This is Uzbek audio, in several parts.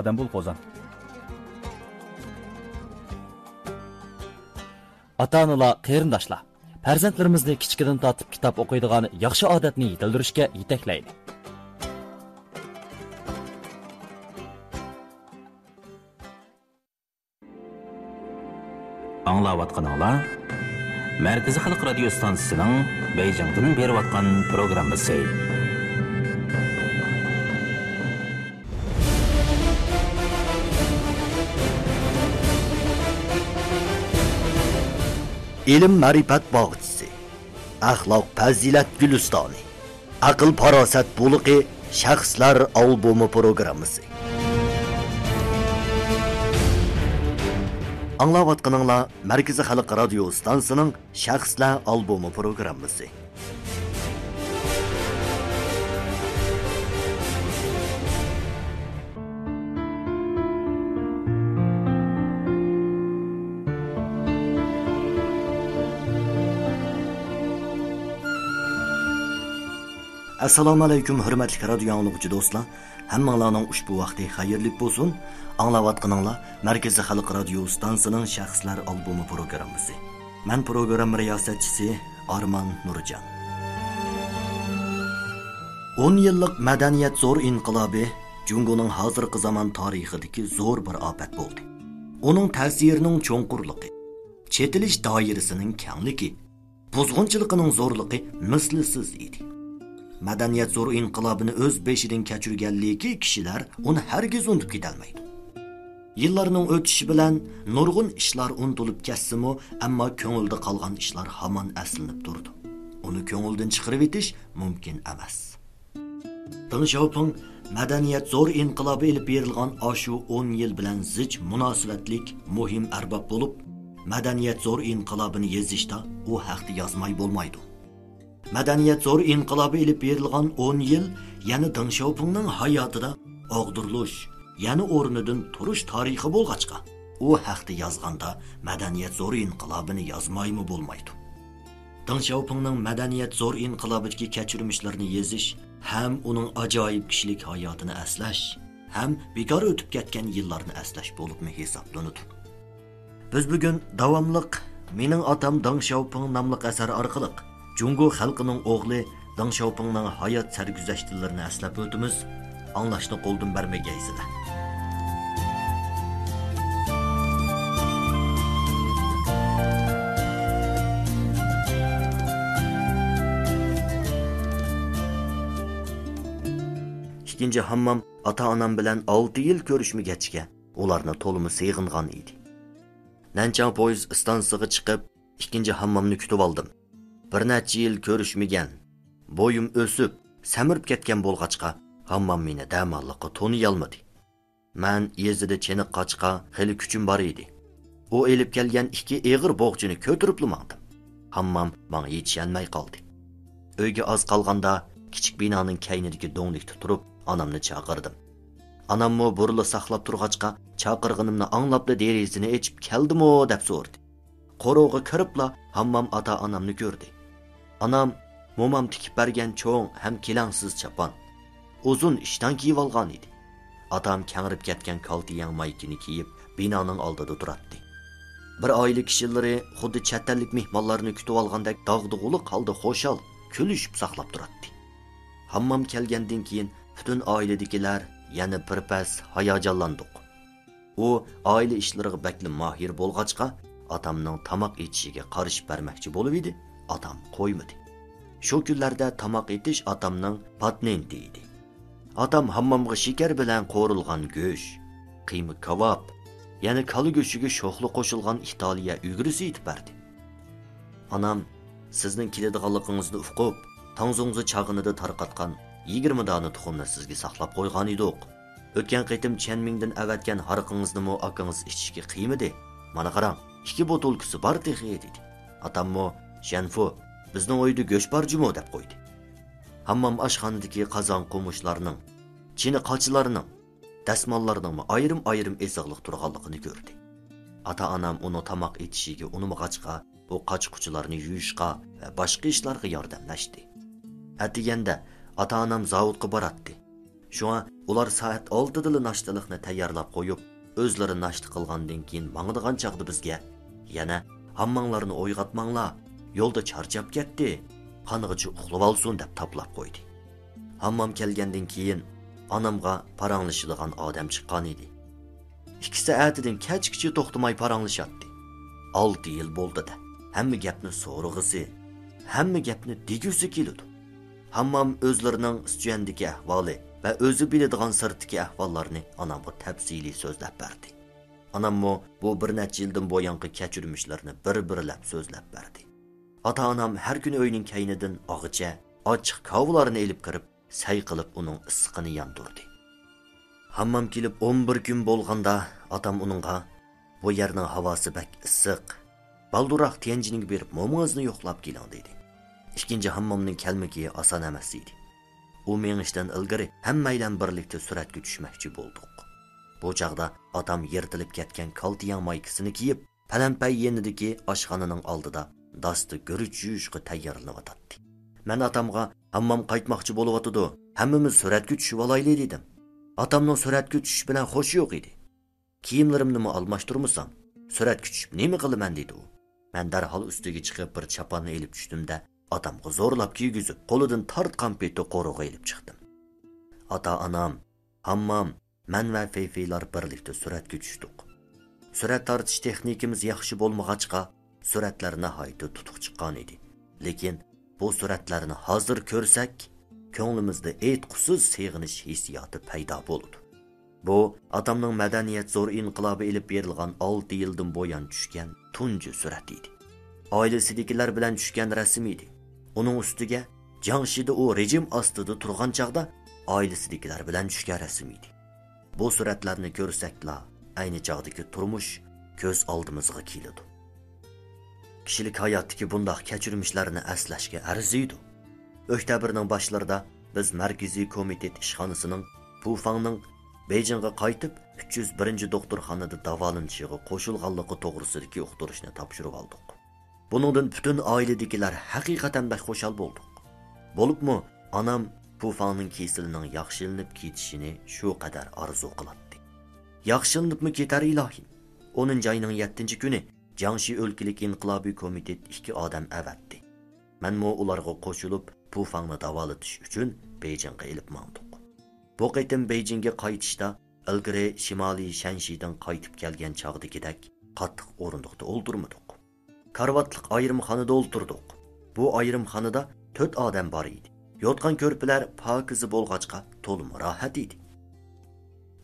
odam bo'l qo'zon. Ota onalar qarindoshlar farzandlarimizni kichkidan tortib kitob o'qiydigan yaxshi odatni yetildirishga yetaklaydi. Аңлаватқаныңлар Мәркізі халық радио станциясының Бейжіңден беріп атқан ilm ma'rifat bog'chisi axloq fazilat gulistoni aql farosat bulug'i shaxslar albumi programmasi. Anglayotganinglar markaziy xalq radio stansiyasining shaxslar albumi programmasi. Assalomu alaykum hurmatli radio anglag'uchi do'stlar. Hammanglarning ushbu vaqti xayrli bo'lsin. Anglayotganinglar markaziy xalq radio stansiyasining shaxslar albumi programmasi. Man programma riyosatchisi arman nurjon 10 yillik madaniyat zo'r inqilobi jungoning hozirgi zamon tarixidagi zo'r bir ofat bo'ldi. Uning ta'sirining cho'nqurligi chetilish doirasining kengligi buzg'unchiligining zo'rligi mislsiz edi. Madaniyat zo'r inqilobini o'z beshidan kechirganligi kishilar uni hargiz unutib ketolmaydi. Yillarning o'tishi bilan nurg'un ishlar unutilib ketsimu ammo ko'ngilda qolgan ishlar hamon aslinib turdi. Uni ko'ngildan chiqarib etish mumkin emas. Deng madaniyat zo'r inqilobi ilib berilgan oshu 10 yil bilan zich munosabatlik muhim arbob bo'lib madaniyat zo'r inqilobini yezishda u haqda yozmay bo'lmaydi. Madaniyat zo'r inqilobi ilib berilgan 10 yil yana Deng Xiaopingning hayotida og'dirilish yana o'rnidan turish tarixi bo'lg'achqa. U haqda yozganda madaniyat zo'r inqilobini yozmaymi bo'lmaydi. Deng Xiaopingning madaniyat zo'r inqilobidagi kechirmishlarni yezish ham uning ajoyib kishilik hayotini aslash ham bekor o'tib ketgan yillarni aslash bo'libmi hisoblanadi. Biz bugun davomliq mening otam Deng Xiaoping nomli asar orqali Jungo xalqining o'g'li Deng Xiaopingning hayot sarguzashtlarini aslab o'timiz. Anglashni qo'ldan bermagaysizlar ikkinchi hammam ota onam bilan 6 yil ko'rishmagachga ularni to'limi seg'ingan edi. Nanchang poyezd stansiyasiga chiqib ikkinchi hammomni kutib oldim. Bir necha yil ko'rishmagan. Bo'yim o'sib samirib ketgan bo'lg'achqa hammam meni damalliqqa to'niyolmadi man yezida chiniq qochqa xili kuchim bor edi. U elib kelgan ikki eg'ir bo'g'chini ko'tiribli mangdim hammam manga yetisholmay qoldi. Uyga oz qolganda kichik binoning kaynidagi do'nglikda turib onamni chaqirdim. Onammi burli saqlab turg'achqa chaqirg'inimni anglabli derazani echib keldimu deb so'rdi. Qo'rug'i kiribla hammam ota onamni ko'rdi. Onam mo'mam tikib bergan cho'ng ham kelangsiz chapon uzun ishdan kiyib olgan edi. Otam kangirib ketgan kalti maykini kiyib binoning oldida turardi bir oila kishilari xuddi chet ellik mehmonlarni kutib olgandek dog'dug'uliq holda xo'shal kulishib saqlab turardi hammam kelgandan keyin butun oiladagilar yana birpas hayajonlandik u oila ishlariga bakli mohir bo'lg'achqa otamning tomoq echishiga qarshi bermoqchi bo'lib edi. Otam qo'ymadi shu kunlarda tomoq etish otamning patnenti edi otam hammomga shakar bilan qo'rilgan go'sht qiyma kavob yana kala go'shtiga sho'xli qo'shilgan italiya ugurisi etib berdi onam sizning keladiganligingizni uqib tangzongzi chag'inida tarqatgan yigirma dona tuxumni sizga saqlab qo'ygan edik o'tgan qitim chanmingdan avatgan hariqingiznimi akangiz ichishga qiymidi mana qarang ikki botolkasi bor texi dedi. Otammi shanfu bizning uyda go'sht bor jumo deb qo'ydi. Hammom oshxonadagi qozon qumushlarning chini qochilarining dasmollarning ayrim ayrim esiqliq turganligini ko'rdi. Ota onam uni tomoq etishiga unimag'achqa bu qoch quchilarni yuyishga va boshqa ishlarga yordamlashdi. Atiganda ota onam zavodga boratdi. Shunga ular soat oltidala nashtalikni tayyorlab qo'yib o'zlari nashta qilgandan keyin mangdigan chog'da bizga yana hammanglarni o'yg'atmanglar yo'lda charchab ketdi. Qanig'icha uxlab olsin deb toplab qo'ydi. Hammom kelgandan keyin onamga paranglashadigan odam chiqqan edi. Ikki atidan kechgacha to'xtamay paranglashadi olti yil bo'ldida hamma gapni so'rig'isi hamma gapni degusi keladi hammam o'zlarining ustuyandagi ahvoli va o'zi biladigan sirtdagi ahvollarni onamga tafsiliy so'zlab berdi. Onammo bu bir necha yildan bo'yongi kechirmishlarni bir birlab so'zlab berdi. Ota onam har kuni uyning kaynidan og'icha ochiq kovlarni ilib kirib say qilib uning issiqini yondirdi. Hammom kelib 11 kun bo'lganda otam uningga bu yerning havosi bak issiq balduroq tianjining berib momozni yo'qlab keling dedi. Ikkinchi hammomning kalmigi oson emas edi. U mengishdan ilgari hammaylan birlikda suratga tushmoqchi bo'ldik. Bu chog'da otam yirtilib ketgan kaltiyan maykasini kiyib palampay yenidagi oshxonaning oldida dasti guruch yuyishga tayyorlanayotdi man otamga hammam qaytmoqchi bo'lyotidi hammamiz suratga tushib olayli dedim otamning suratga tushish bilan xo'sh yo'q edi kiyimlarimni almashtirmasam suratga tushib nima qilaman dedi u man darhol ustiga chiqib bir chaponni ilib tushdimda otamga zo'rlab kiygizib qo'lidan tortgan peti qo'rug'i ilib chiqdim ota onam hammam man va feyfeylar birlikda suratga tushdik surat tortish texnikamiz yaxshi bo'lmag'achqa suratlari nihoyatda tutuq chiqqan edi. Lekin bu suratlarni hozir ko'rsak ko'nglimizda aytqusiz seg'inish hissiyoti paydo bo'ladi bu otamning madaniyat zo'r inqilobi ilib berilgan olti yildan bo'yon tushgan tunji surat edi. Oilasidagilar bilan tushgan rasm edi. Uning ustiga jangshida u rejim ostida turgan chog'da oilasidagilar bilan tushgan rasm edi. Bu suratlarni ko'rsakla ayni chog'dagi turmush ko'z oldimizga keladi. Kishilik hayotdagi bundoq kechirmishlarni aslashga arziydi oktyabrning boshlarida biz markaziy komitet ishxonasining pufangning bejingga qaytib 301 doktorxonada davolanishiga qo'shilganligi to'g'risidagi uqtirishni topshirib oldik buningdan butun oiladagilar haqiqatan bak xushal bo'ldik bo'libmi onam pufangning kesilining yaxshilanib ketishini shu qadar orzu qiladi yaxshilinibmi ketar ilohim 10 oyning 7 kuni Jiangxi o'lkalik inqilobiy komitet ikki odam avatdi manmu ularga qo'shilib pufangni davolatish uchun bejingga ilib mandiq bu qaytim bejingga qaytishda ilgari shimoliy shanshidan qaytib kelgan chog'dagidek qattiq o'rindiqda o'ldirmadik. Karvatliq ayrimxonada o'ltirdik bu ayrimxonada 4 odam bor edi. Yotgan ko'rpilar pokizi bo'lg'achqa to'lim rohat edi.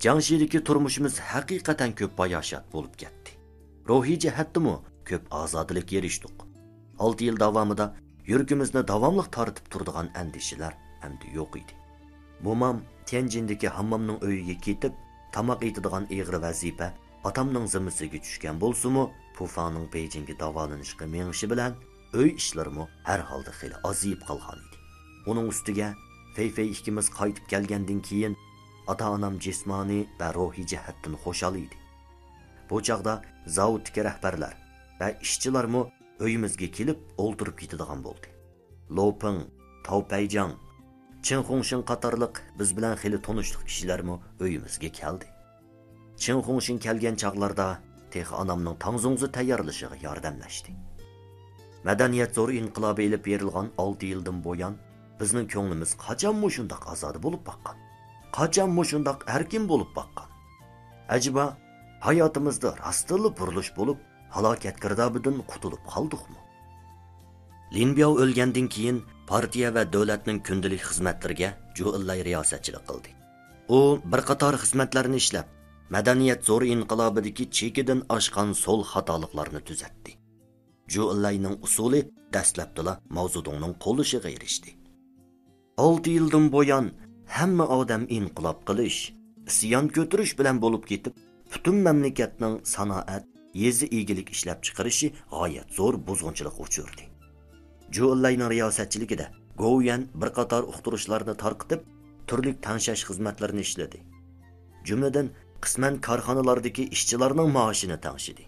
Jangshidagi turmushimiz haqiqatan ko'p bayashat bo'lib ketdi. Ruhiy jihatdimi ko'p ozodlik erishdik. Olti yil davomida yuragimizni davomli tortib turadigan andishalar endi yo'q edi. Mo'mam tianjindagi hammomning uyiga ketib tomoq etadigan ig'ir vazifa otamning zimmasiga tushgan bo'lsimi pufaning bejingga davolanishga mengishi bilan uy ishlarimi har holda xili oziyib qolgan edi. Uning ustiga feyfey ikkimiz qaytib kelgandan keyin ota onam jismoniy va ruhiy jihatdan xo'shal edi. Bu chog'da zavoddagi rahbarlar va ishchilarmi uyimizga kelib o'ltirib ketadigan bo'ldi. Loping tavpayjang chinxunshin qatorliq biz bilan xili tonishliq kishilarmi uyimizga keldi. Chinxunshin kelgan chog'larda tex onamning tangzungzi tayyorlashiga yordamlashdi. Madaniyat zo'r inqilobi ilib berilgan olti yildan bo'yon bizning ko'nglimiz qachonmi shundoq ozod bo'lib boqqan? Qachonmi shundoq erkin bo'lib boqqan? Ajiba hayotimizda rostili burilish bo'lib halokat girdobidan qutulib qoldikmi linbyov o'lgandan keyin partiya va davlatning kundalik xizmatlariga juillay riyosatchilik qildi. U bir qator xizmatlarni ishlab madaniyat zo'r inqilobidagi chekidan oshgan so'l xatoliklarni tuzatdi. Juillayning usuli dastlabdila mavzudungning qo'lishiga erishdi. Olti yildan bo'yon hamma odam inqilob qilish isyon ko'tirish bilan bo'lib ketib butun mamlakatning sanoat yezi egilik ishlab chiqarishi g'oyat zo'r buzg'unchilik uchurdi juillayning riyosatchiligida go'yan bir qator uqtirishlarni tarqitib turli tanshash xizmatlarini ishladi. Jumladan qisman korxonalardagi ishchilarning maoshini tanshidi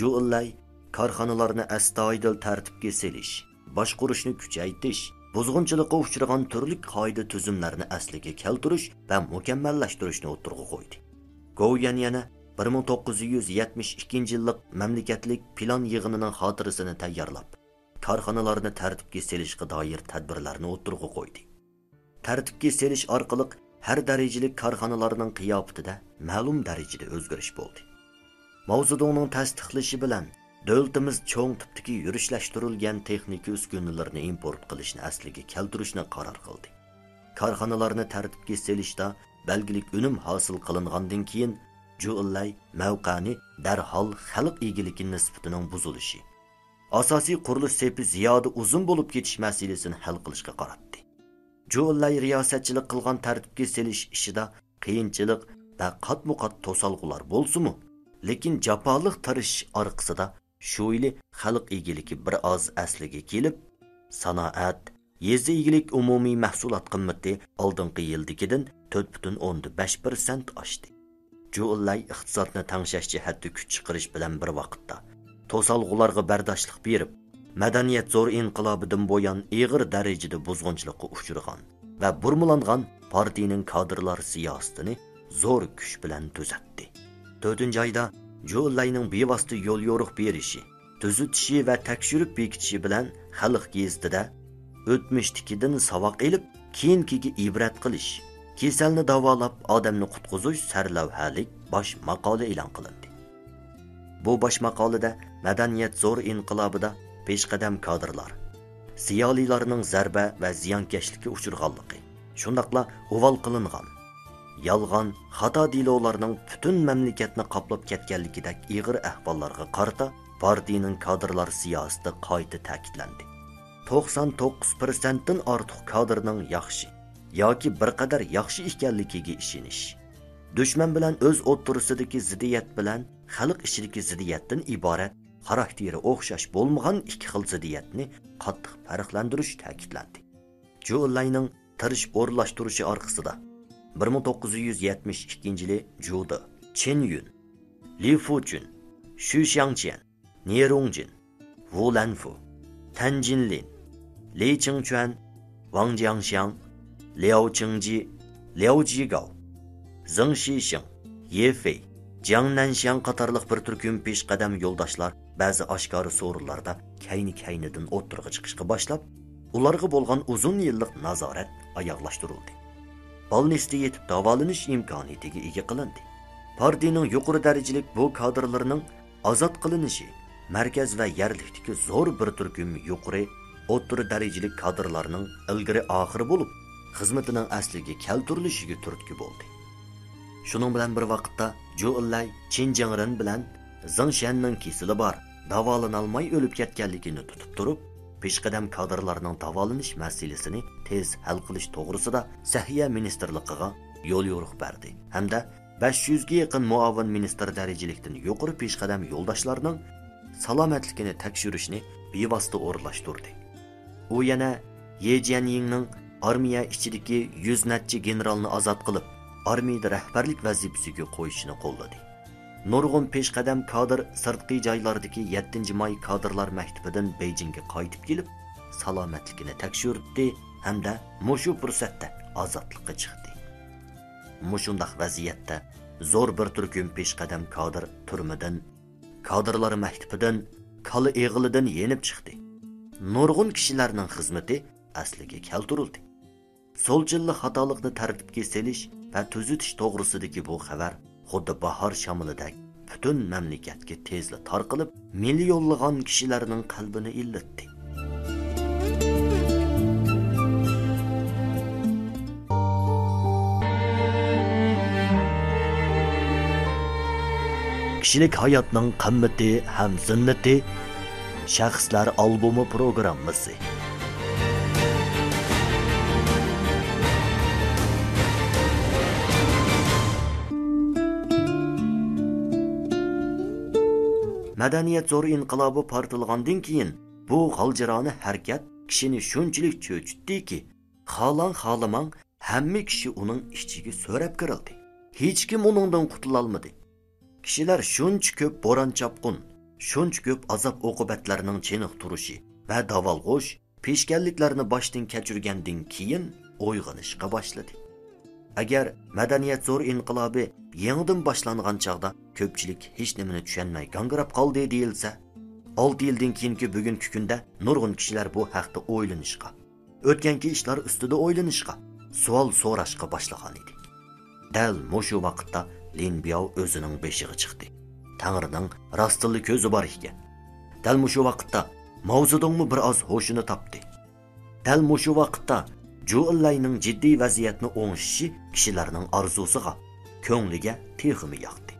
juillay korxonalarni astoydil tartibga selish boshqurishni kuchaytirish buzg'unchilikqa uchragan turli qoida tuzumlarni asliga keltirish va mukammallashtirishni o'tirg'a qo'ydi. Goyan yana 1972 yillik mamlakatlik plan yig'inining xotirasini tayyorlab korxonalarni tartibga selishga doir tadbirlarni o'tirg'a qo'ydi. Tartibga selish orqali har darajalik korxonalarning qiyofatida ma'lum darajada o'zgarish bo'ldi. Mavzudoning tasdiqlashi bilan davlatimiz cho'ng tipdagi yurishlashtirilgan texnika uskunalarni import qilishni asliga keltirishni qaror qildi. Korxonalarni tartibga selishda belgilik unum hosil qilingandan keyin juillay mavqani darhol xalq egiligi nisbatining buzilishi asosiy qurilish sepi ziyoda uzun bo'lib ketish masalasini hal qilishga qaratdi. Juillay riyosatchilik qilgan tartibga selish ishida qiyinchilik va qatmu qat to'salg'ular bo'lsimu lekin jafoliq tirishish orqasida shu xalq egiligi bir oz asliga kelib sanoat yezi egilik umumiy mahsulot qimmati oldingi yildikidan to'rt butun o'nda besh persent oshdi. Juillay iqtisodni tangshash jihatda kuch chiqarish bilan bir vaqtda to'salg'ularga bardoshlik berib madaniyat zo'r inqilobidan bo'yon ig'ir darajada buzg'unchilikqa uchragan va burmulangan partiyaning kadrlar siyosatini zo'r kuch bilan tuzatdi. To'rtinchi oyda jo'llayning bevosita yo'l yo'riq berishi tuzitishi va tekshirib bekitishi bilan xalq gazetida o'tmishnikidan saboq ilib keyingiga ibrat qilish kasalni davolab odamni qutqizish sarlavhalik bosh maqola e'lon qilindi. Bu bosh maqolada madaniyat zo'r inqilobida peshqadam kadrlar ziyolilarning zarba va ziyonkashlikka uchirganligi shundoqla uvol qilingan yolg'on xato delovlarning butun mamlakatni qoplab ketganligidek ig'ir ahvollarga qarata partiyaning kadrlar siyosati qayta ta'kidlandi. To'qson to'qqiz persentdan ortiq kadrning yaxshi yoki bir qadar yaxshi ekanligiga ishonish. Dushman bilan o'z o'ttirisidagi ziddiyat bilan xalq ichidagi ziddiyatdan iborat xarakteri o'xshash bo'lmagan ikki xil ziddiyatni qattiq farqlantirish ta'kidlandi. Julayning tirish o'rlashtirishi orqasida 1972 yili Juda, Chen Yun, Li fuchun shu shangchen Nie Rongjin, Wu Lanfu, tanjinlin Li Qingquan, Wang Jiangxiang, Liao Qingji, Liao Jigao, Zheng Xixing, Ye Fei, Jiang Nanxiang qatorliq bir turkum peshqadam yo'ldoshlar ba'zi oshkori so'rinlarda kayni-kaynidan o'ttirg'i chiqishga boshlab, ularga bo'lgan uzun yillik nazorat oyoqlashtirildi. balnisda yetib davolanish imkoniyatiga ega qilindi partiyaning yuqori darajalik bu kadrlarning ozod qilinishi markaz va yarlikdagi zo'r bir turkum yuqori o'ttiri darajalik kadrlarning ilgari oxiri bo'lib xizmatining asliga keltirilishiga turtki bo'ldi. Shuning bilan bir vaqtda joillay chinjangrin bilan zingshanning kesili bor davolanolmay o'lib ketganligini tutib turib peshqadam kadrlarning davolanish masalasini tez hal qilish to'g'risida sahiya ministrligiga yo'l yo'riq berdi. Hamda 500 ga yaqin muavin ministr darajalikdan yuqori peshqadam yo'ldoshlarning salomatligini tekshirishni bevosita o'rinlashtirdi u yana yejianyingning armiya ichidagi yuz natchi generalni ozod qilib armiyada rahbarlik vazifasiga qo'yishini qo'lladi. Nurg'un peshqadam kadr sirtqi joylardagi 7 may kadrlar maktabidan beyjingga qaytib kelib salomatligini tekshirdi hamda mushu fursatda ozodlikka chiqdi. Mushundaq vaziyatda zo'r bir turkum peshqadam kadr turmidan kadrlar maktabidan kali eg'ilidan yenib chiqdi. Nurg'un kishilarning xizmati asliga keltirildi. So'lchilli xatolikni tartibga selish va tuzitish to'g'risidagi bu xabar xuddi bahor shamilidek butun mamlakatga tezla tarqalib millionlagan kishilarning qalbini illatdi kishilik hayotning qimmati ham zinnati shaxslar albumi programmasi madaniyat zo'r inqilobi portilgandan keyin bu g'aljirona harakat kishini shunchalik cho'chitdiki xolang xolamang hamma kishi uning ichiga so'rab kirildi. Hech kim uningdan qutulolmadi. Kishilar shuncha ko'p bo'ron chopqun shuncha ko'p azob oqibatlarning cheniq turishi va davolg'ush peshkanliklarni boshdan kechirgandan keyin o'yg'onishga boshladi. Agar madaniyat zo'r inqilobi yangidan boshlangan chog'da ko'pchilik hech nimani tushunmay gangirab qoldi deyilsa olti yildan keyingi bugungi kunda nurg'un kishilar bu haqda o'ylanishga o'tgangi ishlar ustida o'ylanishga savol so'rashga boshlagan edi. Dal mushu vaqtda linbiao o'zining beshig'i chiqdi. Tangrining rostili ko'zi bor ekan. Dal mushu vaqtda mavzudonmi bir oz ho'shini topdi. Dal mushu vaqtda Juillayning jiddiy vaziyatni o'ngishishi kishilarning orzusiga, ko'ngliga teximi yoqdi.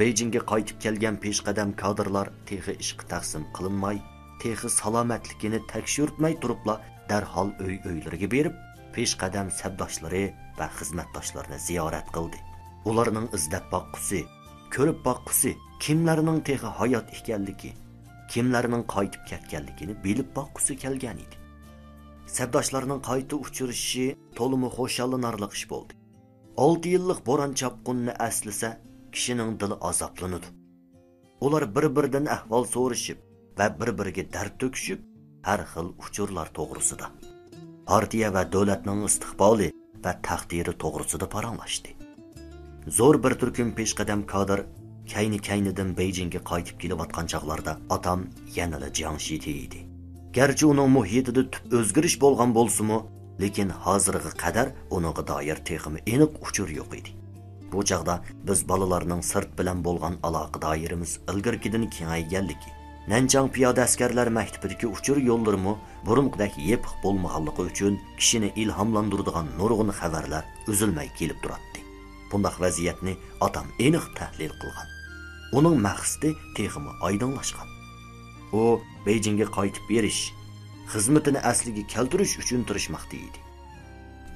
Beyjingga qaytib kelgan peshqadam kadrlar texi ishqi taqsim qilinmay, texi salomatligini tekshirtmay turibla darhol uy uylariga berib, peshqadam sabdoshlari va xizmatdoshlarini ziyorat qildi. Ularning izlab boqqusi, ko'rib boqqusi, kimlarning texi hayot ekanligi, kimlarning qaytib ketganligini bilib boqqusi kelgan edi. Sardoshlarning qayta uchrashishi to'limi xo'shallanarliq ish bo'ldi. 6 yillik boran chopqunni aslisa kishining dili azoblanadi. Ular bir biridan ahvol so'rashib va bir-biriga dard to'kishib har xil uchurlar to'g'risida Partiya va davlatning istiqboli va taqdiri to'g'risida paranglashdi Zor bir turkum peshqadam kadr kayni kaynidan beyjingga qaytib kelayotgan chog'larda otam yanada yanıla edi. Garchi uning muhitida tub o'zgarish bo'lgan bo'lsimi lekin hozirga qadar uningga doir texmi aniq uchur yo'q edi. Bu chog'da biz bolalarning sirt bilan bo'lgan aloqa doirimiz ilgirkidan kengayganligi nanjang piyoda askarlar maktabidagi uchur yo'llarimi burunqidek yepiq bo'lmaganligi uchun kishini ilhomlantiradigan nurg'un xabarlar uzilmay kelib turadi bundaq vaziyatni otam aniq tahlil qilgan. Uning maqsadi texmi oydinlashgan. U beyjingga qaytib berish xizmatini asliga keltirish uchun tirishmoqda edi.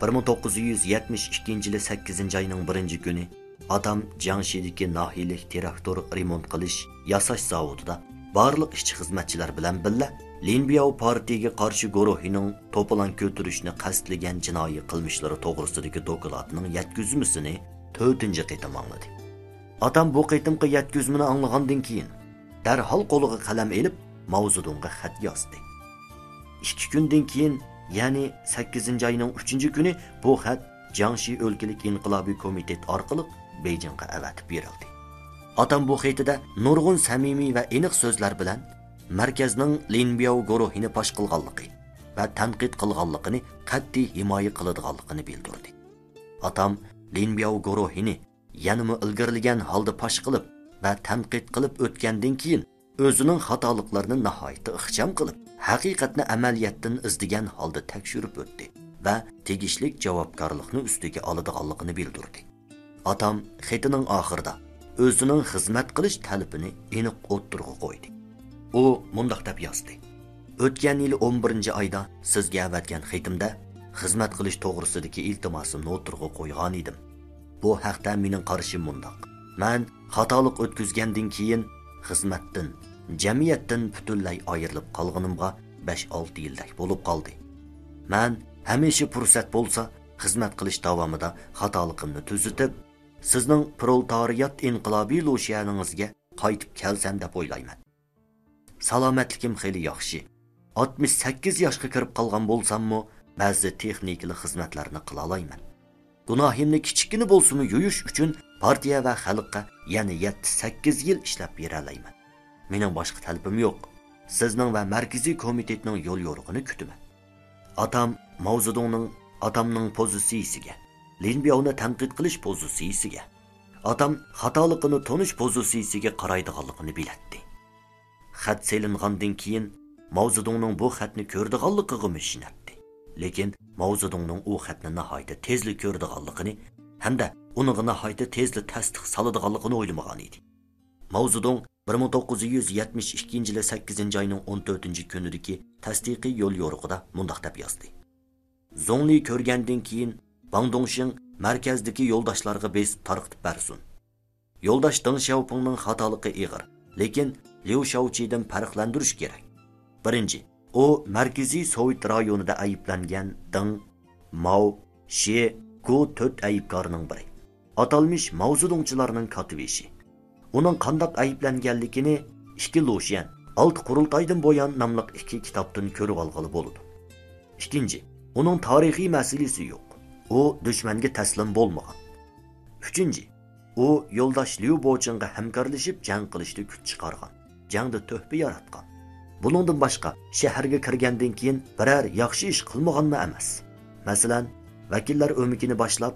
1972 yili 8 oyning 1 kuni odam jangshidagi nohiylik traktor remont qilish yasash zavodida barliq ishchi xizmatchilar bilan birga linbiyov partiyaga qarshi guruhining to'polon ko'tirishni qasdlagan jinoiy qilmishlari to'g'risidagi dokladning yetkazmasini to'rtinchi qitim angladi. Otam bu qitimqi yetkazmani anglagandan keyin darhol qo'liga qalam elib mavzudunga xat yozdi. Ikki kundan keyin ya'ni sakkizinchi oyning uchinchi kuni bu xat jangshi o'lkalik inqilobiy komitet orqali beyjingga avatib berildi. Otam bu xatida nurg'un samimiy va aniq so'zlar bilan markazning linbiao guruhini posh qilganligi va tanqid qilganligini qat'iy himoya qiladiganligini bildirdi. Otam linbiao guruhini yanimi ilgirlagan holda posh qilib va tanqid qilib o'tgandan keyin o'zining xatoliqlarini nihoyatda ixcham qilib haqiqatni amaliyotdan izdigan holda tekshirib o'tdi va tegishlik javobgarlikni ustiga oladiganligini bildirdi. Otam xetining oxirida o'zining xizmat qilish talabini aniq o'ttirg'a qo'ydi. U mundoq deb yozdi. O'tgan yil 11 oyda sizga avatgan xetimda xizmat qilish to'g'risidagi iltimosimni o'tirg'a qo'ygan edim. Bu haqda mening qarashim mundoq. Man xatolik o'tkazgandan keyin xizmatdan jamiyatdan butunlay ayrilib qolganimga 5-6 yildak bo'lib qoldi. Men hamisha fursat bo'lsa xizmat qilish davomida xatoligimni tuzitib sizning proletariyat inqilobiy lo'shiyaningizga qaytib kelsam deb o'ylayman. Salomatligim xeli yaxshi. 68 yoshga kirib qolgan bo'lsammi ba'zi texnikli xizmatlarni qila olaman. gunohimni kichikini bo'lsimi yuyish uchun partiya va xalqqa yana 7-8 yil ishlab beralayman mening boshqa talabim yo'q. Sizning va markaziy komitetning yo'l yo'rig'ini kutaman otam mavzudongning otamning pozitsiyasiga linbiyovni tanqid qilish pozitsiyasiga otam xatoligini tonish pozitsiyasiga qaraydiganligini bilatdi. Xat selingandan keyin mavzudongning bu xatni ko'rdiganligiga mishinatdi lekin mavzudongning u xatni nihoyatda tezlik ko'rdiganligini hamda uni nihoyatda tezlik tasdiq soladiganligini o'ylamagan edi. Mavzudong 1972 yili 8 oyning 14 kunidagi tasdiqiy yo'l yo'rig'ida mundoq deb yozdi. Zongli ko'rgandan keyin bangdongshing markazdagi yo'ldoshlarga besib tarqitib bersin. Yo'ldosh ding shaopingning xatoligi ig'ir lekin liu shauchidan farqlantirish kerak. Birinchi u markaziy sovet rayonida ayblangan ding mao she gu to'rt aybkorning biri. Atalmish mavzudongchilarning kotibishi uning qandoq ayblanganligini ikki lushan Alt qurultoydan boyan nomli ikki kitobdan ko'rib olg'ili bo'ladi. Ikkinchi, uning tarixiy masalasi yo'q. U dushmanga taslim bo'lmagan. Uchinchi, u yo'ldosh Liu Bochinga hamkorlashib jang qilishda kuch chiqargan. Jangda to'hfa yaratgan. Buningdan boshqa shaharga kirgandan keyin biror yaxshi ish qilmaganmi emas. Masalan, vakillar o'mikini boshlab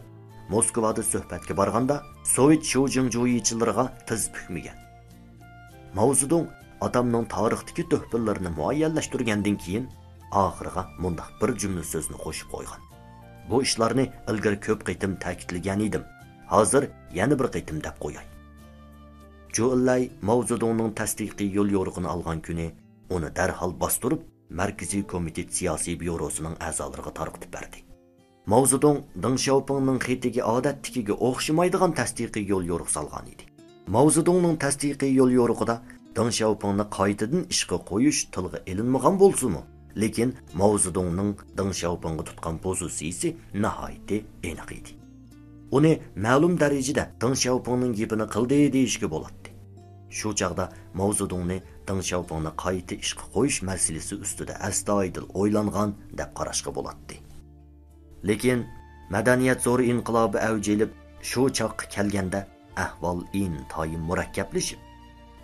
Moskvada suhbatga borganda Sovet Shujingjuyichilariga tiz bukmagan. mavzudung odamning tarixdagi tuhfinlarini muayyanlashtirgandan keyin oxiriga mundaq bir jumla so'zni qo'shib qo'ygan. Bu ishlarni ilgari ko'p qitim ta'kidlagan edim. Hozir yana bir qitim deb qo'yay. Jo'llay Mao Zedongning tasdiqiy yo'l yo'riqini olgan kuni uni darhol bostirib Markaziy komitet siyosiy byurosining a'zolariga tarqatib berdi. Mao Zedong Deng Xiaopingning xetiga odatdagiga o'xshamaydigan tasdiqiy yo'l yo'riq solgan edi. Mao Zedongning tasdiqiy yo'l yo'riqida Deng Xiaopingni qaytadan ishga qo'yish tilga ilinmagan bo'lsa-mu, lekin Mao Zedongning Deng Xiaopingga tutgan pozitsiyasi nihoyatda aniq edi. Uni ma'lum darajada Deng Xiaopingning gapini qildi deyishga bo'ladi. Shu chaqda Mao Zedongni Deng Xiaopingni qayta ishga qo'yish masalasi ustida astoydil o'ylangan deb qarashga. Lekin madaniyat zo'ri inqilobi avjilib shu chaqqa kelganda ahvol intoyin murakkablashib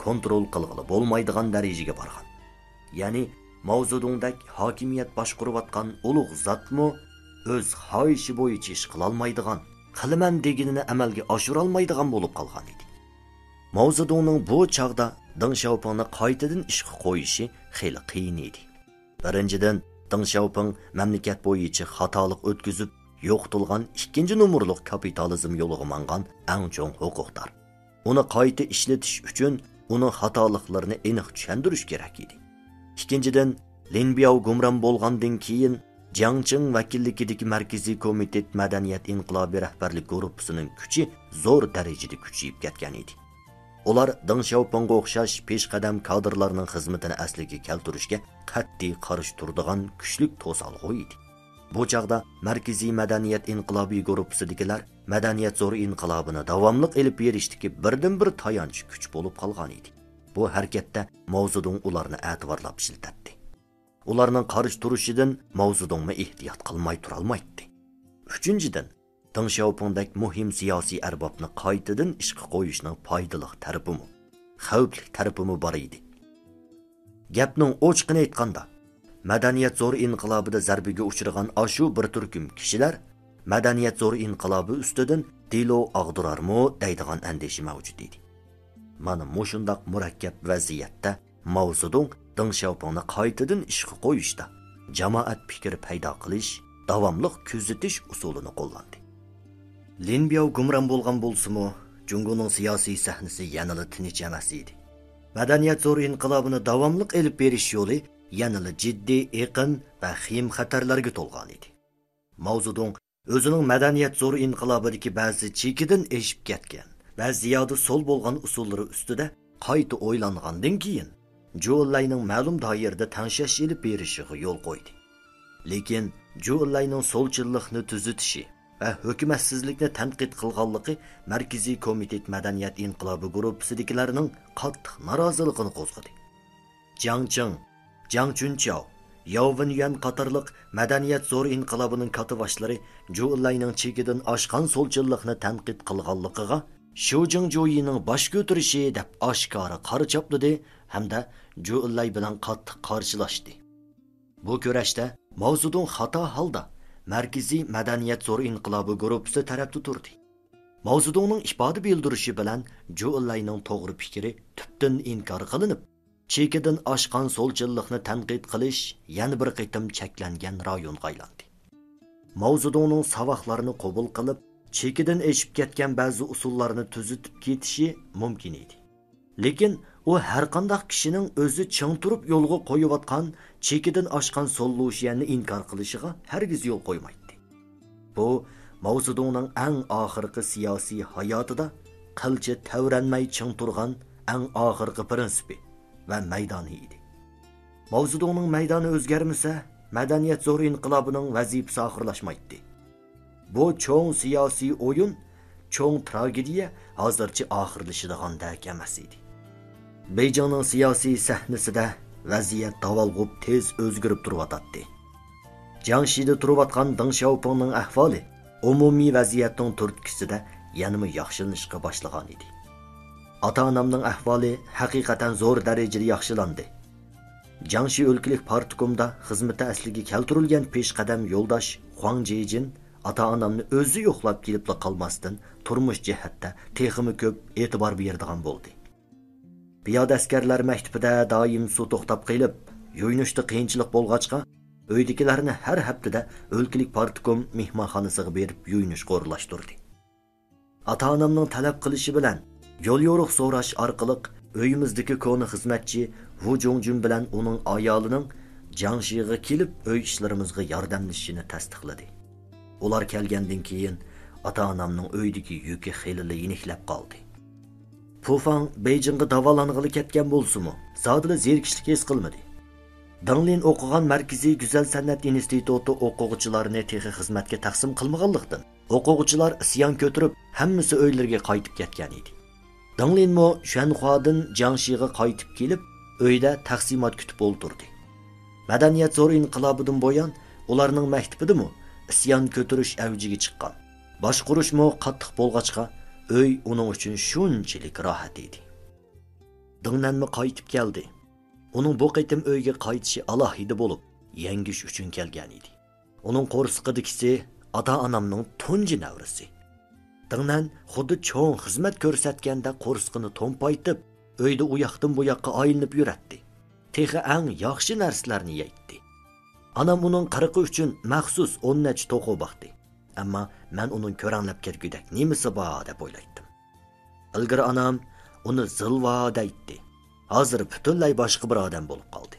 kontrol qilg'ili bo'lmaydigan darajaga borgan. Ya'ni mavzudungdak hokimiyat boshqurayotgan ulug' zotmi o'z xohishi bo'yicha ish qilolmaydigan qilaman deganini amalga oshirolmaydigan bo'lib qolgan edi. Mavzudungning bu chog'da ding shaopingni qaytadan ishga qo'yishi xeli qiyin edi. Birinchidan ding shaoping mamlakat bo'yicha xatolik o'tkazib yo'qtilgan ikkinchi nomorli kapitalizm yo'liga mangan eng cho'ng huquqdor. Uni qayta ishlatish uchun uning xatoliqlarini aniq tushuntirish kerak edi. Ikkinchidan linbiao gumron bo'lgandan keyin jangching vakilligidagi markaziy komitet madaniyat inqilobiy rahbarlik gruppasining kuchi zo'r darajada kuchayib ketgan edi. Ular ding shaoponga o'xshash peshqadam kadrlarning xizmatini asliga keltirishga qat'iy qarshi turadigan kuchlik to'salg'u edi. Bu chog'da markaziy madaniyat inqilobiy gruppasidagilar madaniyat zo'r inqilobini davomliq elib berishdiki birdan bir tayanch kuch bo'lib qolgan edi. Bu harakatda mavzudun ularni e'tiborlab shiltatdi. Ularning qarshi turishidan mavzudunmi ehtiyot qilmay turolmaydi. Uchinchidan Deng Xiaopingdek muhim siyosiy arbobni qaytadan ishga qo'yishning foydali tarafimi xavfli tarafimi bor edi? Gapning ochiqini aytganda madaniyat zo'r inqilobida zarbiga uchragan ashu bir turkum kishilar madaniyat zo'r inqilobi ustidan dilo og'dirarmi deydigan andisha mavjud edi. Mana mushundoq murakkab vaziyatda mavzudung Deng Xiaopingni qaytadan ishga qo'yishda jamoat fikri paydo qilish davomliq kuzatish usulini qo'llandi. Linbiao gumron bo'lgan bo'lsimi jungoning siyosiy sahnasi yanada tinch emas edi. Madaniyat zo'r inqilobini davomliq elib berish yo'li yanada jiddiy iqin va xim xatarlarga to'lgan edi. Mavzudung o'zining madaniyat zo'r inqilobidagi ba'zi chekidan eshib ketgan va ziyoda so'l bo'lgan usullari ustida qayta o'ylangandan keyin jo'llayning ma'lum doirada tanshash ilib berishiga yo'l qo'ydi. Lekin jo'llayning so'lchillikni tuzitishi va hukumatsizlikni tanqid qilganligi markaziy komitet madaniyat inqilobi gruppasidagilarning qattiq noroziligini qo'zg'adi jangching jang chunchao Yovin Yuan qatorliq madaniyat zo'r inqilobining katiboshlari Juillayning chekidan oshgan so'lchillikni tanqid qilganligiga shujing joyining bosh ko'tarishi deb oshkora qora chopladi hamda julay bilan qattiq qarshilashdi. Bu kurashda mavzudun xato holda markaziy madaniyat zo'r inqilobi guruhisi tarafda turdi. Mavzudunning ifoda bildirishi bilan Juillayning to'g'ri fikri tubdan inkor qilinib, chekidan oshgan so'lchillikni tanqid qilish yana bir qitim cheklangan rayonga aylandi mavzudunning savoqlarini qabul qilib chekidan eshib ketgan ba'zi usullarni tuzitib ketishi mumkin edi lekin u har qanday kishining o'zi ching turib yo'lga qo'yayotgan chekidan oshgan sollushiyanni inkor qilishiga hargiz yo'l qo'ymaydi. Bu mavzudunning eng oxirgi siyosiy hayotida qilchi tavranmay ching turgan eng oxirgi prinsipi va maydoni edi. Mavzudungning maydoni o'zgarmasa madaniyat zo'r inqilobining vazifasi oxirlashmaydi. Bu cho'ng siyosiy o'yin cho'ng tragediya hozircha oxirlashadigandak emas edi. бейжіңнің сияси сәхнесі де вәзият давалғып тез өзгіріп тұрып жатады жаңшиді тұрып атқан дың шаупыңның әхвалы ұмуми вәзияттің түрткісі де янымы яқшылынышқа башлаған еді ата анамның әхвалы хақиқатан зор дәрежеде яқшыланды Жанши өлкілік партикумда қызметі әсілге келтірілген пешқадам жолдаш Хуан жейжин ата анамны өзі ұйықлап келіп қалмастан тұрмыс жәһәтте техімі көп етібар бердіған болды piyoda askarlar maktabida doim suv to'xtab qilib yuyinishda qiyinchilik bo'lg'achqa uydagilarni har haftada o'lkilik partikum mehmonxonasiga berib yuyinishga o'rlashtirdi ota onamning talab qilishi bilan yo'l yo'riq so'rash orqali uyimizdagi koni xizmatchi vu Jongjun bilan uning ayolining Jangshiga kelib uy ishlarimizga yordamlashishini tasdiqladi. Ular kelgandan keyin ota-onamning uydagi yuki xelili yeniklab qoldi. Pufang Beijingga davolang'ili ketgan bo'lsa-mu, zodila zerikishlik his qilmadi. Danglin o'qigan Markaziy Go'zal san'at instituti o'quvchilarini texnik xizmatga taqsim qilmaganlikdan o'quvchilar isyon ko'tarib, hammasi uylariga qaytib ketgan edi. Danglin-mo Shanxuadan Jangshiga qaytib kelib, uyda taqsimot kutib o'ltirdi. Madaniyat zo'r inqilobidan bo'yon ularning maktabidimi isyon ko'tarish avjiga chiqqan. Boshqurishmo qattiq bo'lg'achqa, uy uning uchun shunchalik rohat edi. Dingnanmi qaytib keldi. Uning bu qaytim uyga qaytishi alohida bo'lib, yangish uchun kelgan edi. Uning qo'rsqidikisi ota-onamning tunji navrisi. Dingnan xuddi cho'ng xizmat ko'rsatganda qo'rsqini to'mpaytib, uyda u yoqdan bu yoqqa aylanib yuratdi. Texi ang yaxshi narsalarni yeydi. onam uning qiriqi uchun maxsus 10 nech to'qo boqdi Ammo men uning ko'ranlab kelgudak nimasi bor deb o'ylaydim. Ilgari onam uni zilva deydi. hozir butunlay boshqa bir odam bo'lib qoldi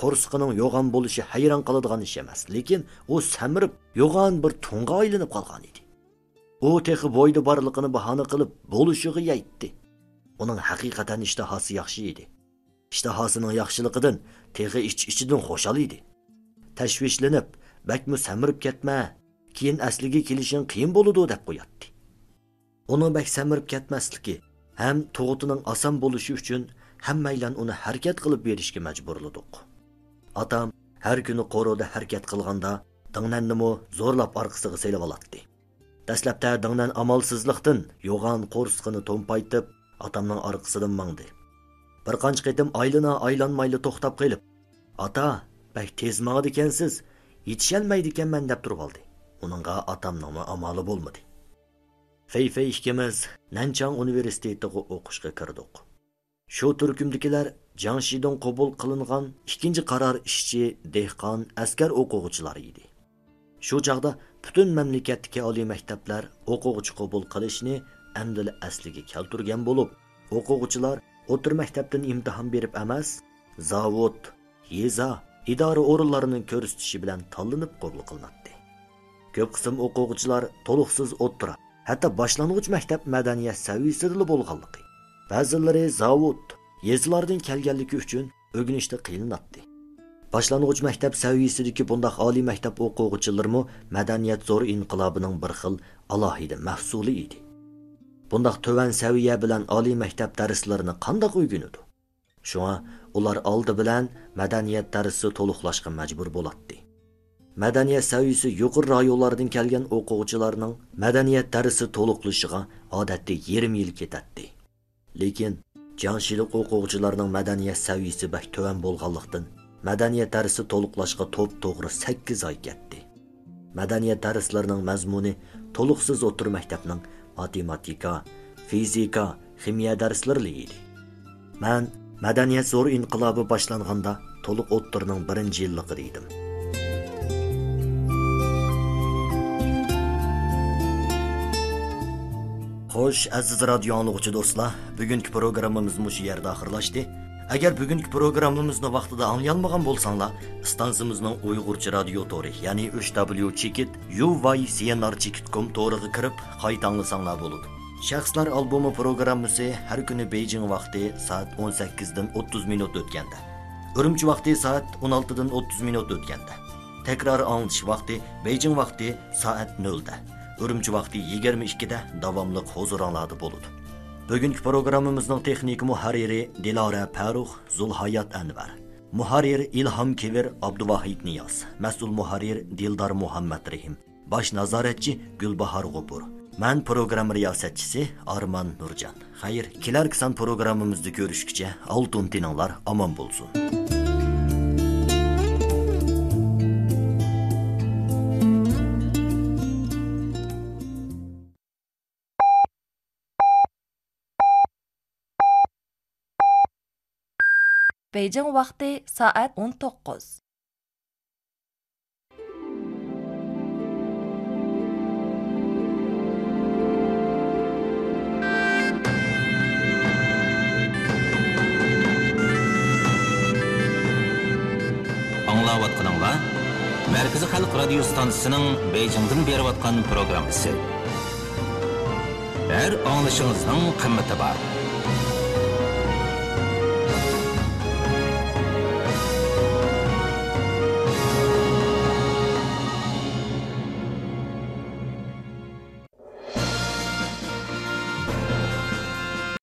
qo'rsqining yo'g'on bo'lishi hayron qoladigan ish emas lekin u samirib yo'g'on bir tunga aylanib qolgan edi u texi bo'yda borligini bahona qilib bo'lishig'i yaytdi uning haqiqatan ishtahosi yaxshi edi ishtahosining yaxshiligidan texi ich ichidan xo'shal edi tashvishlanib bakmi samirib ketma keyin asliga kelishing qiyin bo'ludi deb qo'yatdi uni bak samirib ketmasligi ham tug'utining oson bo'lishi uchun hammaylan uni harakat qilib berishga majburladik otam har kuni qo'roda harakat qilganda dingnannimi zo'rlab orqasiga selib oladi dastlabda dingnan amalsizlikdan yo'g'on qo'rsqini to'mpaytib otamning orqasidan mangdi. Bir qancha qitim aylana aylanmayli to'xtab qilib ota bak tez mangdi ekansiz yetisholmaydi ekanman deb turib oldi. Uningga otamning amali bo'lmadi. Fayfay ikkimiz nanchang universitetiga o'qishga kirdik. Shu turkumdikilar jangshidan qabul qilingan ikkinchi qaror ishchi dehqon askar o'quvchilari edi. Shu chog'da butun mamlakatdagi oliy maktablar o'quvchi qabul qilishni amdili asliga keltirgan bo'lib o'quvchilar o'tir maktabdan imtihon berib emas zavod yeza idora o'rinlarining ko'rsatishi bilan tanlanib qabul qilinadi. Ko'p qism o'quvchilar to'liqsiz o'ttira hatto boshlang'ich maktab madaniyat saviyasida bo'lganligi. Ba'zilari zavod yezilardan kelganligi uchun o'rganishda qiynaladi. Boshlang'ich maktab saviyasidagi bundoq oliy maktab o'quvchilarimi madaniyat zo'r inqilobining bir xil alohida mahsuli edi. Bundoq tuvan saviya bilan oliy maktab darslarini qandoq o'rganadi shunga ular oldi bilan madaniyat darsi to'liqlashga majbur bo'ladi. Madaniyat saviyasi yuqori rayonlardan kelgan o'quvchilarning madaniyat darsi to'liqlishiga odatda yarim yil ketadi. Lekin jangshilik o'quvchilarning madaniyat saviyasi bak tuvan bo'lganlikdan madaniyat darsi to'liqlashga to'p to'g'ri 8 oy ketdi. Madaniyat darslarining mazmuni to'liqsiz o'tir maktabning matematika fizika ximiya darslari edi. Man madaniyat zo'r inqilobi boshlanganda to'liq o'ttirning birinchi yilligi edim. Xo'sh, aziz radio anglag'uchi do'stlar, bugungi programmamiz shu yerda oxirlashdi. Agar bugungi programmamizni vaqtida anglayolmagan bo'lsanglar, stansimizning Uyg'urcha radio tori, ya'ni uch w chekit uycnr.com toriga kirib, qayta anglasanglar bo'ladi. Shaxslar albumi programmasi har kuni bejing vaqti soat 18 dan 30 minut o'tganda, Urumchi vaqti soat 16 dan 30 minut o'tganda, takror anglish vaqti bejing vaqti soat 0 da. Ürümçi vakti 22'de davamlıq huzuranladı boludu. Bugünkü programımızın texnik muharriri Dilara Pərux, Zulhayat Ənvər. Muharrir İlham Kivir, Abduvahid Niyaz. Məsul muharrir Dildar Muhammed Rehim. Baş nazaretçi Gülbahar Qopur. Mən proqram riyasetçisi Arman Nurcan. Xeyr, kilər qısan proqramımızda görüşkücə altun dinanlar aman bulsun. Бейжің вақты саат 19. Аңлаватқаныңла Мәркізі халық радио станциясының Бейжіңден беріп атқан программасы. Әр аңлышыңыздың қымметі бар.